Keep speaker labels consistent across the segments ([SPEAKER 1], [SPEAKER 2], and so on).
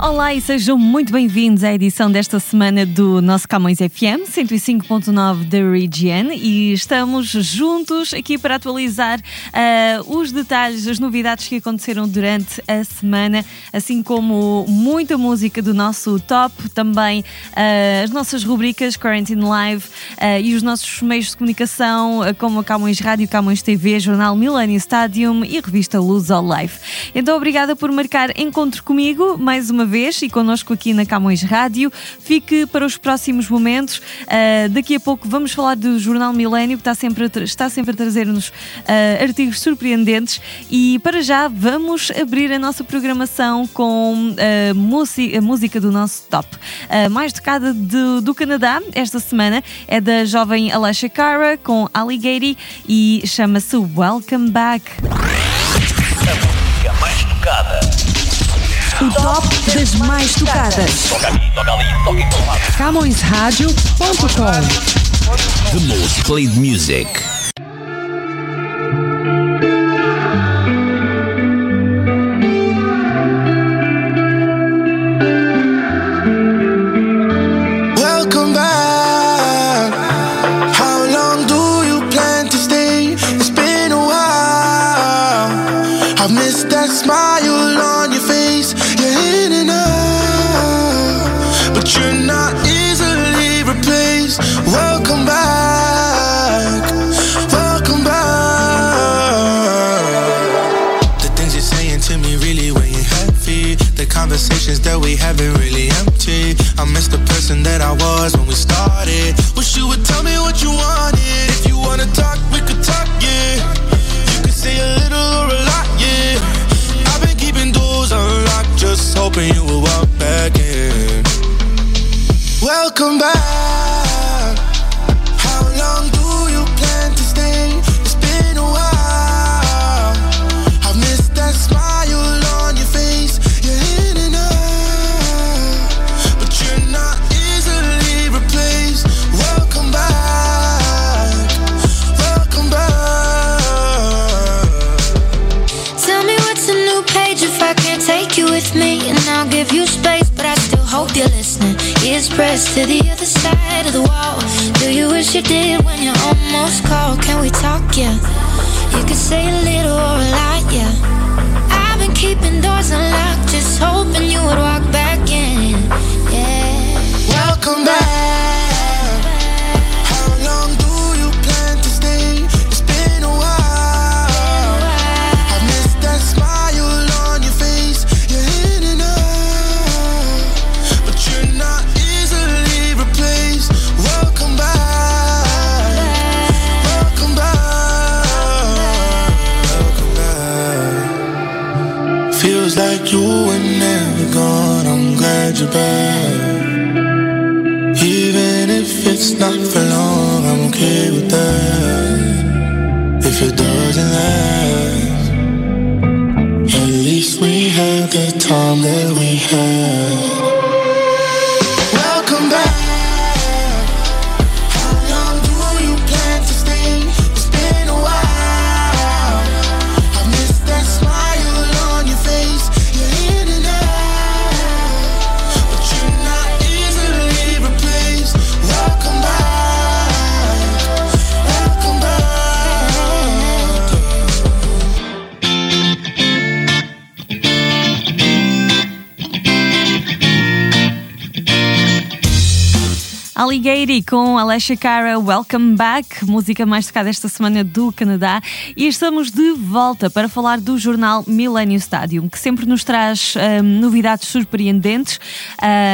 [SPEAKER 1] Olá e sejam muito bem-vindos à edição desta semana do nosso Camões FM 105.9 da Region e estamos juntos aqui para atualizar uh, os detalhes, as novidades que aconteceram durante a semana, assim como muita música do nosso top, também uh, as nossas rubricas Quarantine Live uh, e os nossos meios de comunicação, como a Camões Rádio, Camões TV, Jornal Millennium Stadium e revista Luz All Life. Então, obrigada por marcar encontro comigo mais uma vez e connosco aqui na Camões Rádio. Fique para os próximos momentos. Uh, daqui a pouco vamos falar do Jornal Milênio, que está sempre a, está sempre a trazer-nos uh, artigos surpreendentes. E para já vamos abrir a nossa programação com uh, a música do nosso top. A mais tocada do, do Canadá esta semana é da jovem Alessia Cara com Alligator e chama-se Welcome Back.
[SPEAKER 2] A música mais tocada.
[SPEAKER 3] O top das mais tocadas. CamõesRádio.com
[SPEAKER 2] The most played music.
[SPEAKER 4] Person that I was when we started. Wish you would tell me what you wanted. If you wanna talk, we could talk, yeah. You could say a little or a lot, yeah. I've been keeping doors unlocked, just hoping you will walk back in. Welcome back.
[SPEAKER 5] With me And I'll give you space but I still hope you're listening Ears pressed to the other side of the wall Do you wish you did when you almost called? Can we talk, yeah? You could say a little or a lot, yeah I've been keeping doors unlocked Just hoping you would walk back in, yeah
[SPEAKER 4] Welcome back. Back. Even if it's not for long, I'm okay with that. If it doesn't last, at least we had the time that we had.
[SPEAKER 1] Alligator com Alessia Cara, Welcome Back, música mais tocada esta semana do Canadá. E estamos de volta para falar do jornal Millennium Stadium, que sempre nos traz hum, novidades surpreendentes.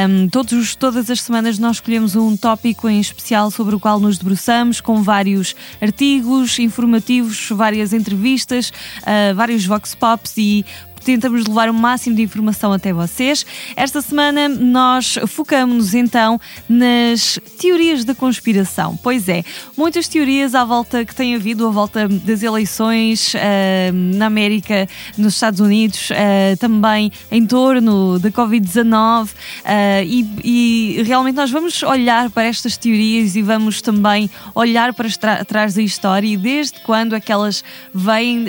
[SPEAKER 1] Hum, todos, todas as semanas nós escolhemos um tópico em especial sobre o qual nos debruçamos, com vários artigos informativos, várias entrevistas, uh, vários vox pops e tentamos levar o máximo de informação até vocês. Esta semana nós focamos-nos então nas teorias da conspiração. Pois é, muitas teorias à volta que tem havido, à volta das eleições uh, na América, nos Estados Unidos, uh, também em torno da Covid-19 uh, e, e, realmente nós vamos olhar para estas teorias e vamos também olhar para trás da história e desde quando é vêm,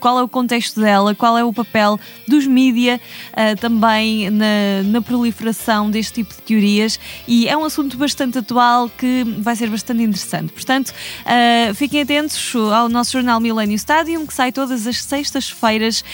[SPEAKER 1] qual é o contexto dela, qual é o papel dos mídia também na, na proliferação deste tipo de teorias e é um assunto bastante atual que vai ser bastante interessante. Portanto, uh, fiquem atentos ao nosso jornal Millennium Stadium, que sai todas as sextas-feiras uh,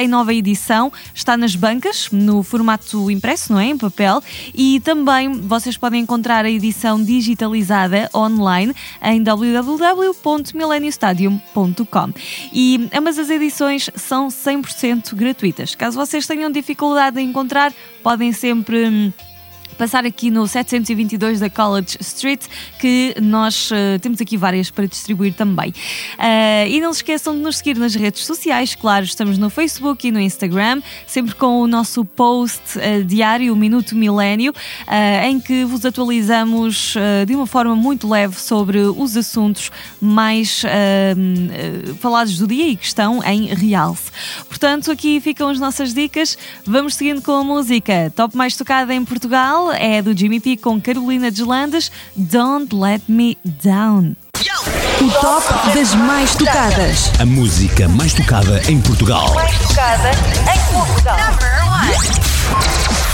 [SPEAKER 1] em nova edição. Está nas bancas, no formato impresso, não é? Em papel. E também vocês podem encontrar a edição digitalizada online em www.millenniumstadium.com. E ambas as edições são 100% gratuitas. Caso vocês tenham dificuldade em encontrar, podem sempre hum, passar aqui no 722 da College Street, que nós uh, temos aqui várias para distribuir também. Uh, e não se esqueçam de nos seguir nas redes sociais, claro, estamos no Facebook e no Instagram, sempre com o nosso post uh, diário, o Minuto Milênio, em que vos atualizamos de uma forma muito leve sobre os assuntos mais falados do dia e que estão em realce. Portanto, aqui ficam as nossas dicas. Vamos seguindo com a música. Top mais tocada em Portugal é do Jimmy P com Carolina Deslandes, Don't Let Me Down.
[SPEAKER 3] O top das mais tocadas.
[SPEAKER 2] A música mais tocada em Portugal.
[SPEAKER 3] Mais tocada em Portugal.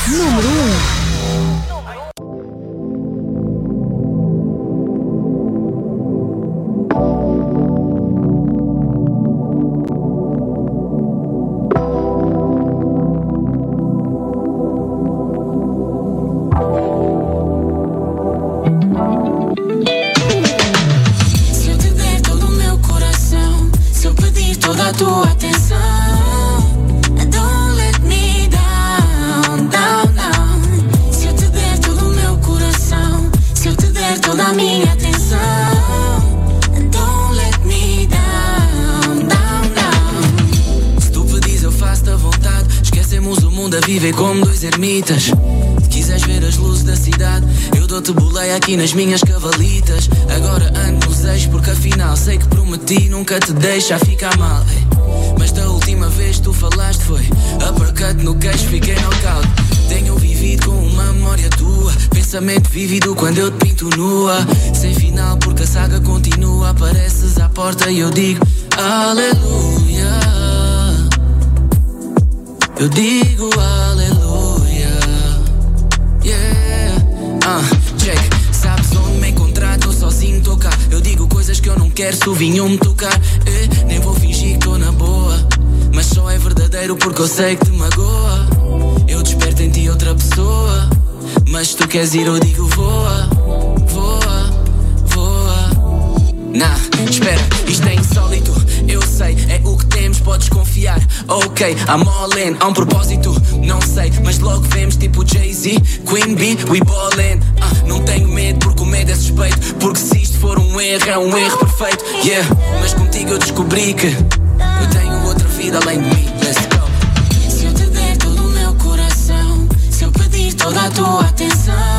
[SPEAKER 3] Número 1. Um.
[SPEAKER 6] Minhas cavalitas. Agora ando nos eixos porque afinal sei que prometi nunca te deixa ficar mal. Mas da última vez tu falaste foi uppercut no queixo, fiquei knockout. Tenho vivido com uma memória tua, pensamento vívido quando eu te pinto nua. Sem final porque a saga continua, apareces à porta e eu digo aleluia. Eu digo aleluia. Yeah. Uh Eu digo coisas que eu não quero se o vinho me tocar. Eh, nem vou fingir que tô na boa. Mas só é verdadeiro porque eu sei que te magoa. Eu desperto em ti outra pessoa. Mas se tu queres ir, eu digo voa, voa, voa. Nah, espera, isto é insólito. Eu sei, é o que temos, podes confiar. Ok, I'm all in, há um propósito, não sei, mas logo vemos tipo Jay-Z, Queen Bee, we ballin'. Uh, não tenho medo erro, é um erro perfeito. Yeah, mas contigo eu descobri que eu tenho outra vida além de mim. Let's go. Se eu te der todo o meu coração, se eu pedir toda a tua atenção.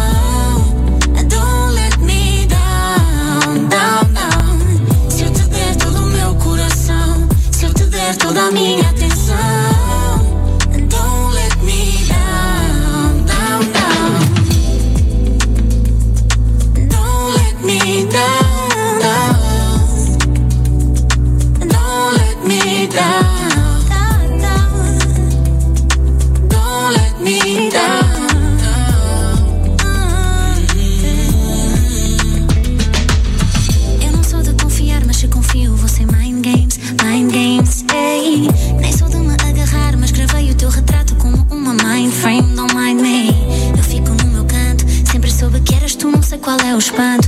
[SPEAKER 6] qual é o
[SPEAKER 1] espanto.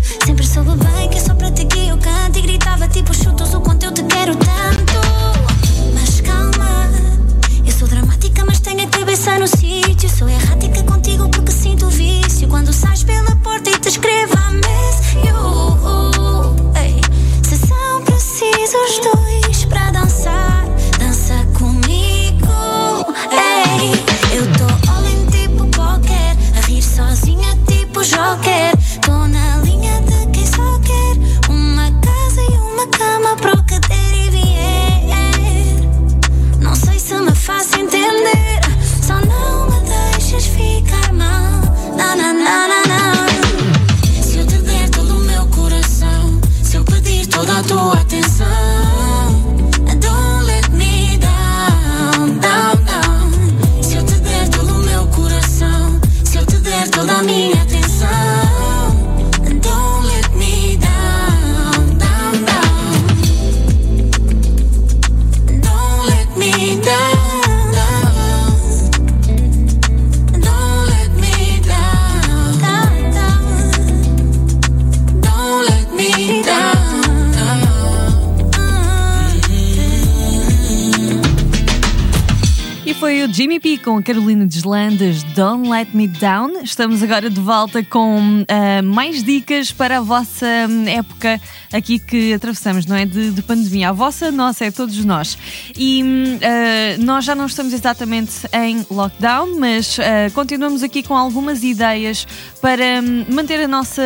[SPEAKER 1] Com a Carolina Deslandes, Don't Let Me Down. Estamos agora de volta com ah, mais dicas para a vossa hum, época aqui que atravessamos, não é? De, de pandemia. A vossa, nossa, é todos nós. E ah, nós já não estamos exatamente em lockdown, mas ah, continuamos aqui com algumas ideias para hum, manter a nossa,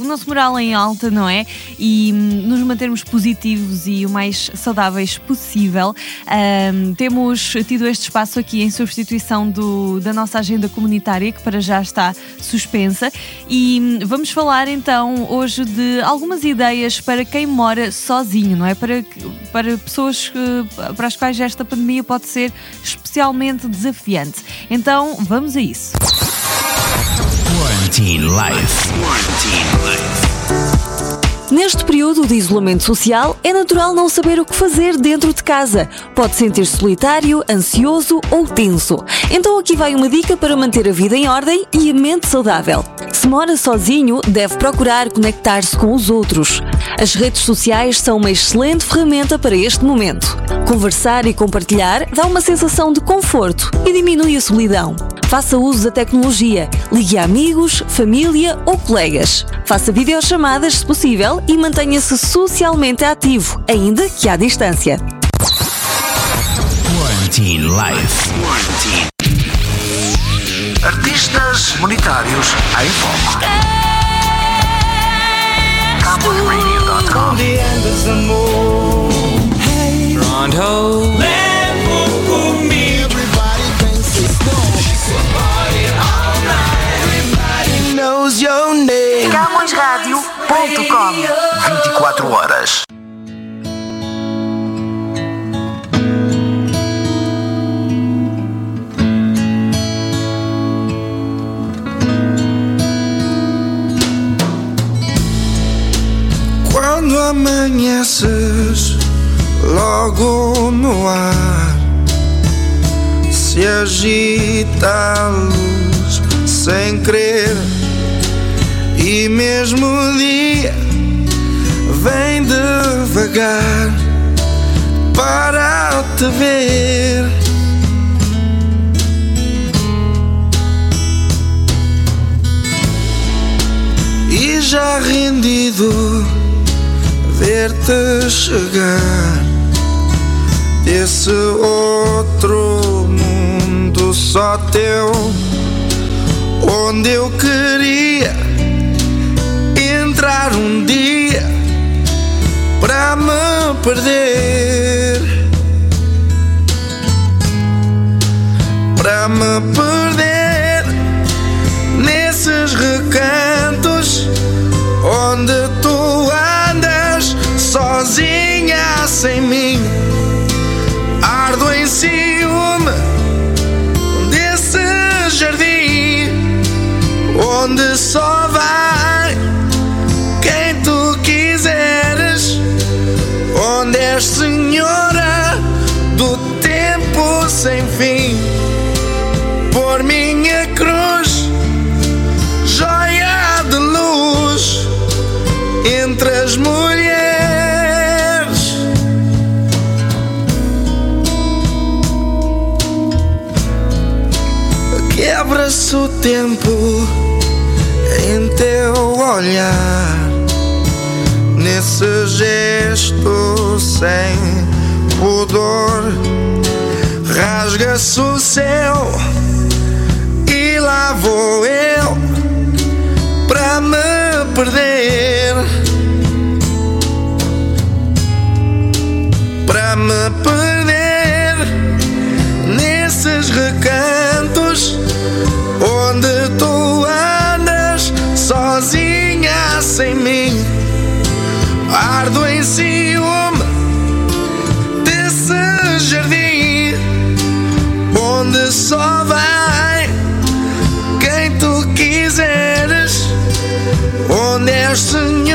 [SPEAKER 1] o nosso moral em alta, não é? E hum, nos mantermos positivos e o mais saudáveis possível. Ahm, temos tido este espaço aqui em substituição do- da nossa agenda comunitária, que para já está suspensa. E hum, vamos falar então hoje de algumas ideias para quem mora sozinho, não é? Para, para pessoas que- para as quais esta pandemia pode ser especialmente desafiante. Então vamos a isso.
[SPEAKER 2] Quarantine Life. Quarantine Life.
[SPEAKER 3] Neste período de isolamento social, é natural não saber o que fazer dentro de casa. Pode sentir-se solitário, ansioso ou tenso. Então aqui vai uma dica para manter a vida em ordem e a mente saudável. Se mora sozinho, deve procurar conectar-se com os outros. As redes sociais são uma excelente ferramenta para este momento. Conversar e compartilhar dá uma sensação de conforto e diminui a solidão. Faça uso da tecnologia. Ligue a amigos, família ou colegas. Faça videochamadas se possível e mantenha-se socialmente ativo, ainda que à distância.
[SPEAKER 2] Quarantine Life. Quarantine.
[SPEAKER 7] Artistas monetários em foco.
[SPEAKER 8] Knows your name.
[SPEAKER 7] CamõesRádio.com 24 horas.
[SPEAKER 8] Quando amanheces, logo no ar se agita a luz sem querer, e mesmo dia vem devagar para te ver. E já rendido ver-te chegar desse outro mundo só teu, onde eu queria um dia para me perder, para me perder nesses recantos onde tu andas sozinha sem mim. Ardo em ciúme desse jardim onde só vai sem fim. Por minha cruz, joia de luz entre as mulheres. Quebra-se o tempo em teu olhar, nesse gesto sem pudor. Rasga-se o céu e lá vou eu para me perder. Para
[SPEAKER 9] me perder nesses recantos onde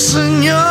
[SPEAKER 9] onde és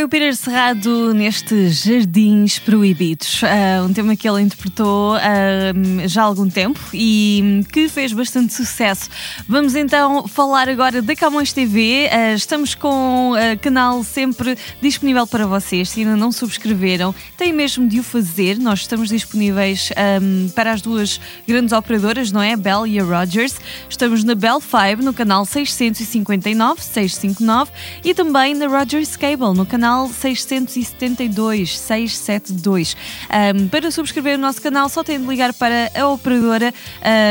[SPEAKER 1] foi o Peter Serrado nestes Jardins Proibidos, ah, um tema que ele interpretou ah, já há algum tempo e que fez bastante sucesso. Vamos então falar agora da Camões TV. Ah, estamos com o canal sempre disponível para vocês. Se ainda não subscreveram, têm mesmo de o fazer. Nós estamos disponíveis ah, para as duas grandes operadoras, não é? Bell e a Rogers. Estamos na Bell 5, no canal 659, 659 e também na Rogers Cable, no canal 672, 672. Um, para subscrever o nosso canal, só tem de ligar para a operadora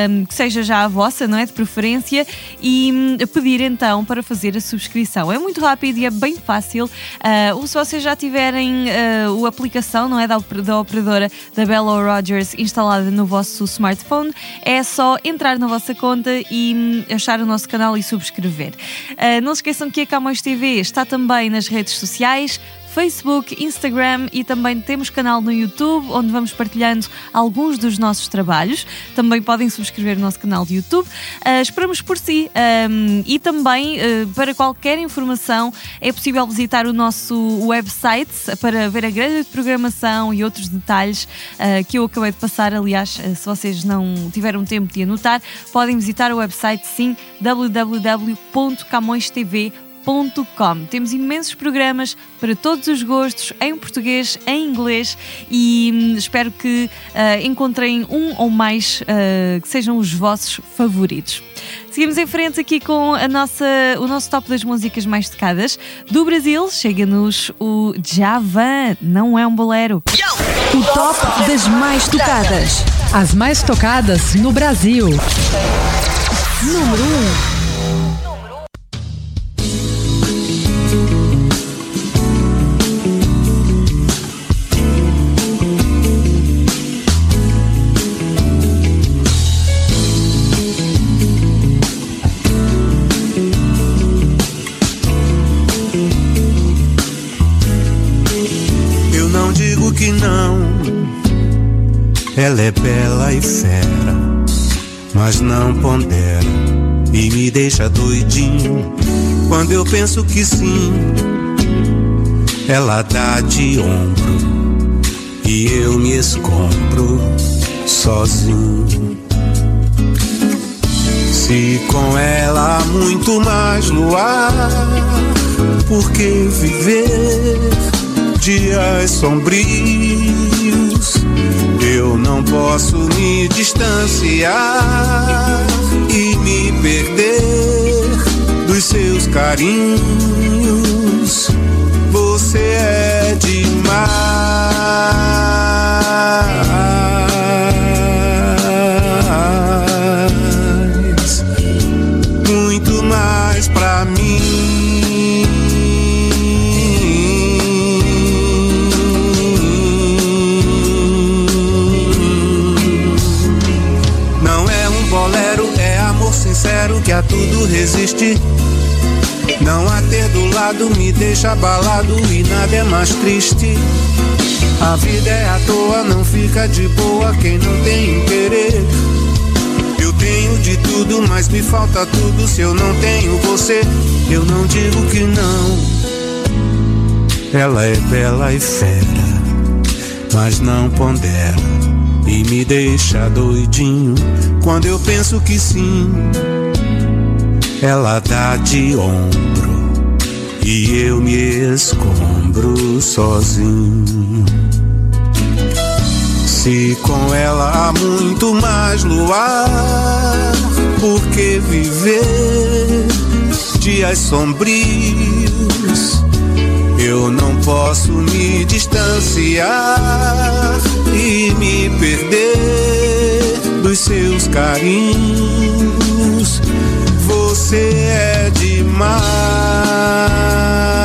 [SPEAKER 1] um, que seja já a vossa, não é? De preferência, e hum, pedir então para fazer a subscrição. É muito rápido e é bem fácil. Uh, ou se vocês já tiverem uh, a aplicação, não é? Da, da operadora da Bell ou Rogers instalada no vosso smartphone, é só entrar na vossa conta e hum, achar o nosso canal e subscrever. Uh, não se esqueçam que a Camões TV está também nas redes sociais. Facebook, Instagram e também temos canal no YouTube onde vamos partilhando alguns dos nossos trabalhos. Também podem subscrever o nosso canal de YouTube. Ah, esperamos por si. Um, e também, ah, para qualquer informação, é possível visitar o nosso website para ver a grelha de programação e outros detalhes ah, que eu acabei de passar. Aliás, se vocês não tiveram tempo de anotar, podem visitar o website sim www.camõestv.com Temos imensos programas para todos os gostos, em português, em inglês e hum, espero que ah, encontrem um ou mais ah, que sejam os vossos favoritos. Seguimos em frente aqui com a nossa, o nosso top das músicas mais tocadas. Do Brasil, chega-nos o Javan, não é um bolero.
[SPEAKER 3] O top das mais tocadas.
[SPEAKER 10] As mais tocadas no Brasil.
[SPEAKER 3] Número 1.
[SPEAKER 9] Ela é bela e fera, mas não pondera e me deixa doidinho. Quando eu penso que sim, ela dá de ombro e eu me escombro sozinho. Se com ela há muito mais luar, por que viver dias sombrios? Não posso me distanciar e me perder dos seus carinhos. Você é demais tudo resiste. Não a ter do lado me deixa abalado e nada é mais triste. A vida é à toa, não fica de boa quem não tem querer. Eu tenho de tudo, mas me falta tudo. Se eu não tenho você, eu não digo que não. Ela é bela e fera, mas não pondera e me deixa doidinho quando eu penso que sim. Ela dá de ombro e eu me escombro sozinho. Se com ela há muito mais luar, por que viver dias sombrios? Eu não posso me distanciar e me perder dos seus carinhos. Você é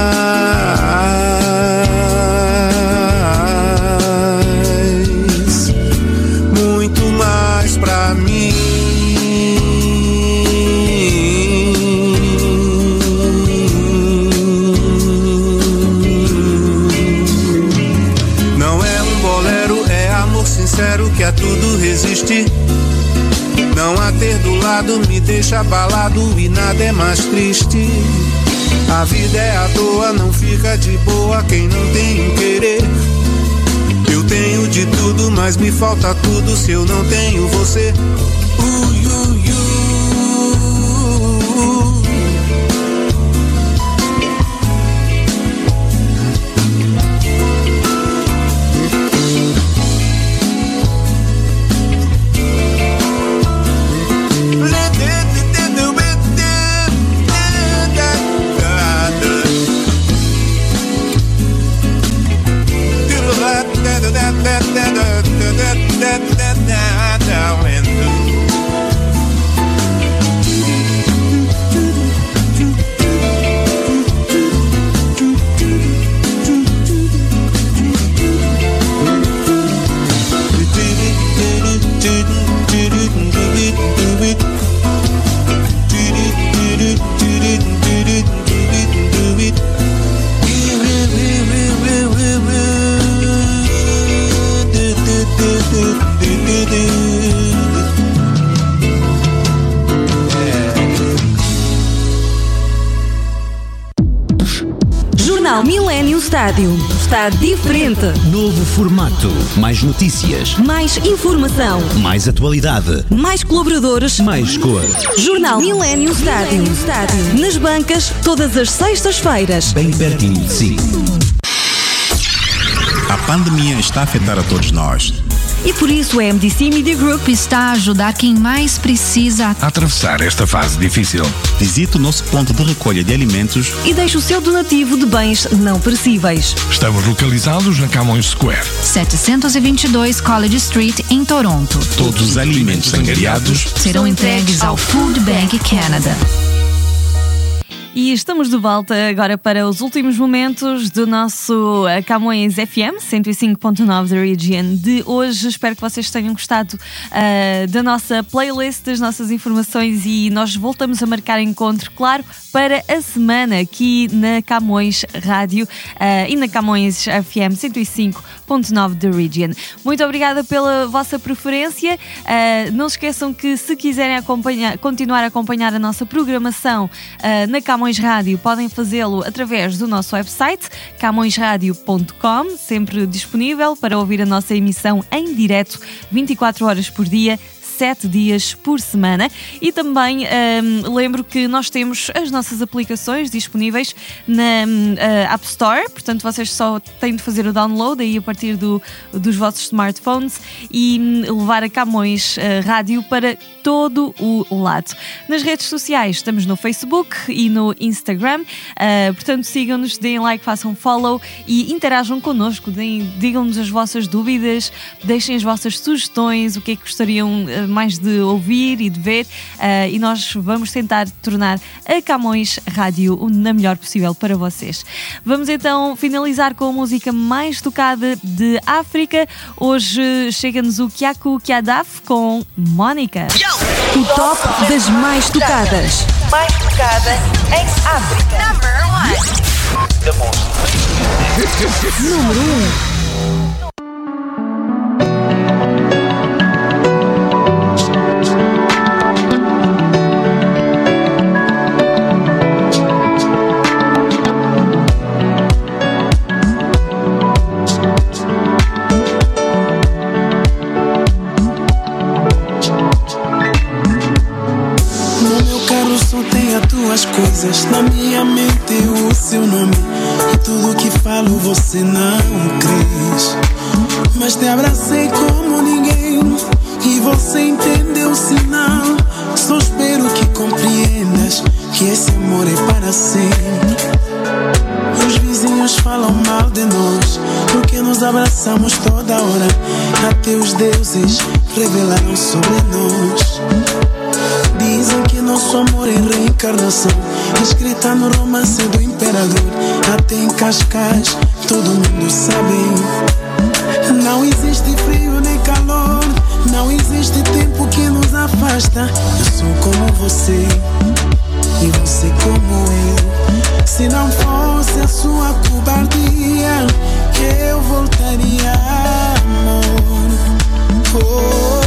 [SPEAKER 9] deixa abalado e nada é mais triste. A vida é à toa, não fica de boa quem não tem um querer. Eu tenho de tudo, mas me falta tudo se eu não tenho você. Ui,
[SPEAKER 3] Jornal Estádio. Está diferente.
[SPEAKER 2] Novo formato. Mais notícias.
[SPEAKER 3] Mais informação.
[SPEAKER 2] Mais atualidade.
[SPEAKER 3] Mais colaboradores.
[SPEAKER 2] Mais cor.
[SPEAKER 3] Jornal Millennium Estádio. Nas bancas, todas as sextas-feiras.
[SPEAKER 2] Bem pertinho de si.
[SPEAKER 11] A pandemia está a afetar a todos nós.
[SPEAKER 3] E por isso a MDC Media Group
[SPEAKER 12] está a ajudar quem mais precisa
[SPEAKER 13] a atravessar esta fase difícil.
[SPEAKER 11] Visite o nosso ponto de recolha de alimentos
[SPEAKER 3] e deixe o seu donativo de bens não perecíveis.
[SPEAKER 13] Estamos localizados na Camões Square,
[SPEAKER 12] 722 College Street, em Toronto.
[SPEAKER 11] Todos os alimentos angariados
[SPEAKER 12] serão entregues ao Food Bank Canada.
[SPEAKER 1] E estamos de volta agora para os últimos momentos do nosso eh, Camões FM 105.9 da Region de hoje. Espero que vocês tenham gostado uh, da nossa playlist, das nossas informações e nós voltamos a marcar encontro, claro, para a semana aqui na Camões Rádio uh, e na Camões FM 105.9 da Region. Muito obrigada pela vossa preferência. Uh, não se esqueçam que se quiserem acompanhar, continuar a acompanhar a nossa programação na Camões Camões Rádio. Podem fazê-lo através do nosso website camõesradio.com, sempre disponível para ouvir a nossa emissão em direto 24 horas por dia sete dias por semana. E também um, lembro que nós temos as nossas aplicações disponíveis na uh, App Store, portanto vocês só têm de fazer o download aí a partir do, dos vossos smartphones e um, levar a Camões uh, Rádio para todo o lado. Nas redes sociais estamos no Facebook e no Instagram, uh, portanto sigam-nos, deem like, façam follow e interajam connosco, digam-nos as vossas dúvidas, deixem as vossas sugestões, o que é que gostariam gosta mais de ouvir e de ver, uh, e nós vamos tentar tornar a Camões Rádio na melhor possível para vocês. Vamos então finalizar com a música mais tocada de África. Hoje chega-nos o Kyaku Kyadaf com Mónica.
[SPEAKER 3] O top das mais tocadas.
[SPEAKER 14] Mais tocada em África. Number one.
[SPEAKER 3] Número 1.
[SPEAKER 4] No coisas. Na minha mente o seu nome. E tudo que falo você não crês. Mas te abracei como ninguém. E você entendeu o sinal. Só espero que compreendas que esse amor é para sempre. Os vizinhos falam mal de nós Porque nos abraçamos toda hora Até os deuses revelaram sobre nós Dizem que nosso amor é reencarnação. Escrita no romance do imperador. Até em Cascais todo mundo sabe. Não existe frio nem calor. Não existe tempo que nos afasta. Eu sou como você. E você como eu. Se não fosse a sua cobardia, eu voltaria, amor. Oh,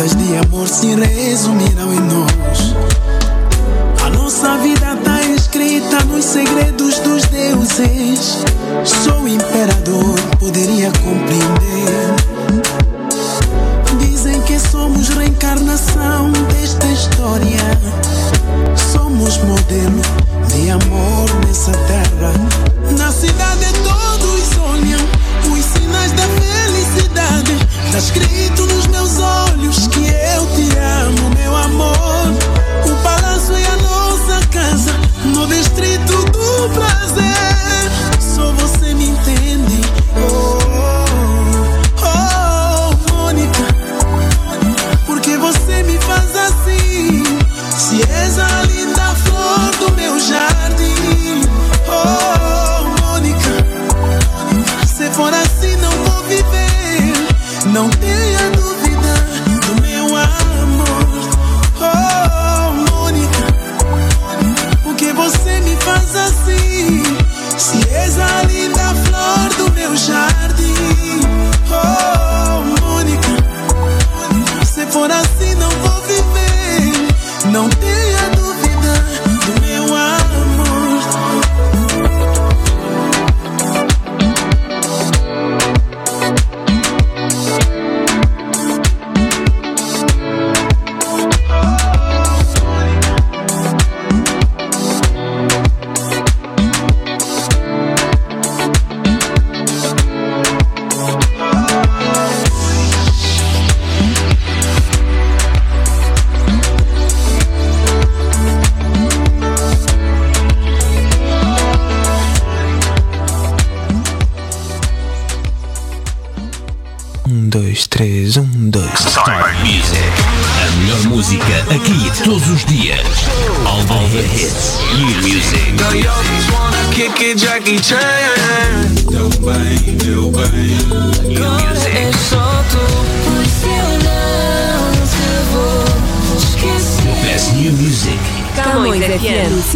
[SPEAKER 4] cartas de amor se resumirão em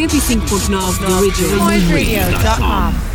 [SPEAKER 3] 105.9 The Original.